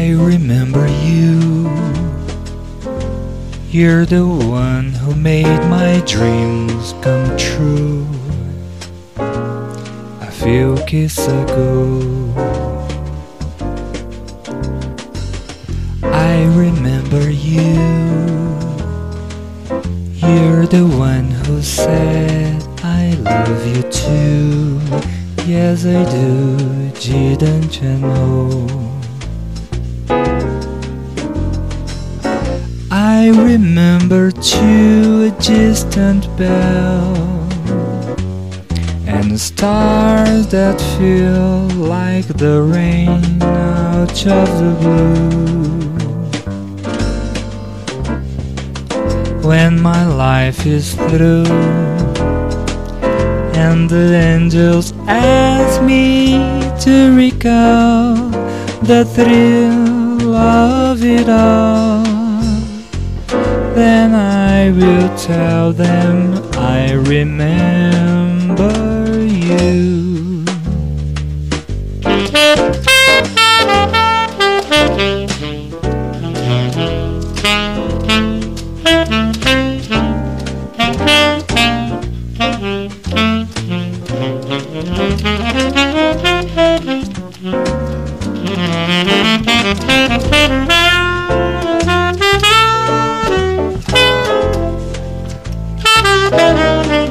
I remember you. You're the one who made my dreams come true. A few kisses ago, I remember you. You're the one who said I love you too. Yes, I do. Didn't you know? I remember too a distant bell and stars that feel like the rain out of the blue. When my life is through and the angels ask me to recall the thrill of it all then I will tell them I remember I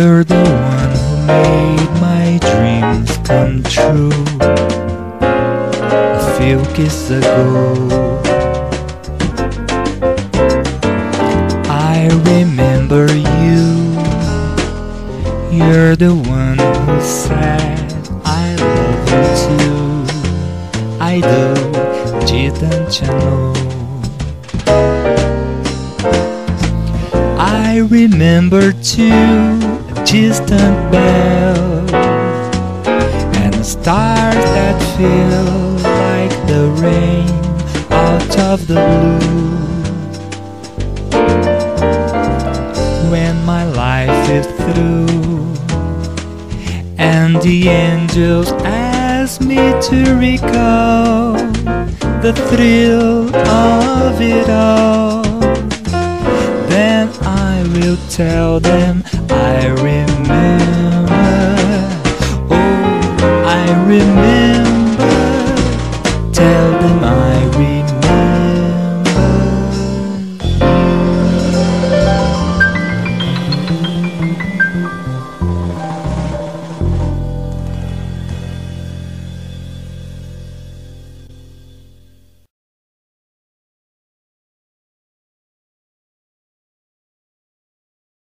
You're the one who made my dreams come true. A few kisses ago, I remember you. You're the one who said I love you too. I do, didn't you know? I remember too distant bell and stars that feel like the rain out of the blue. When my life is through and the angels ask me to recall the thrill of it all then I will tell them I remember. Oh, I remember. Tell them I remember.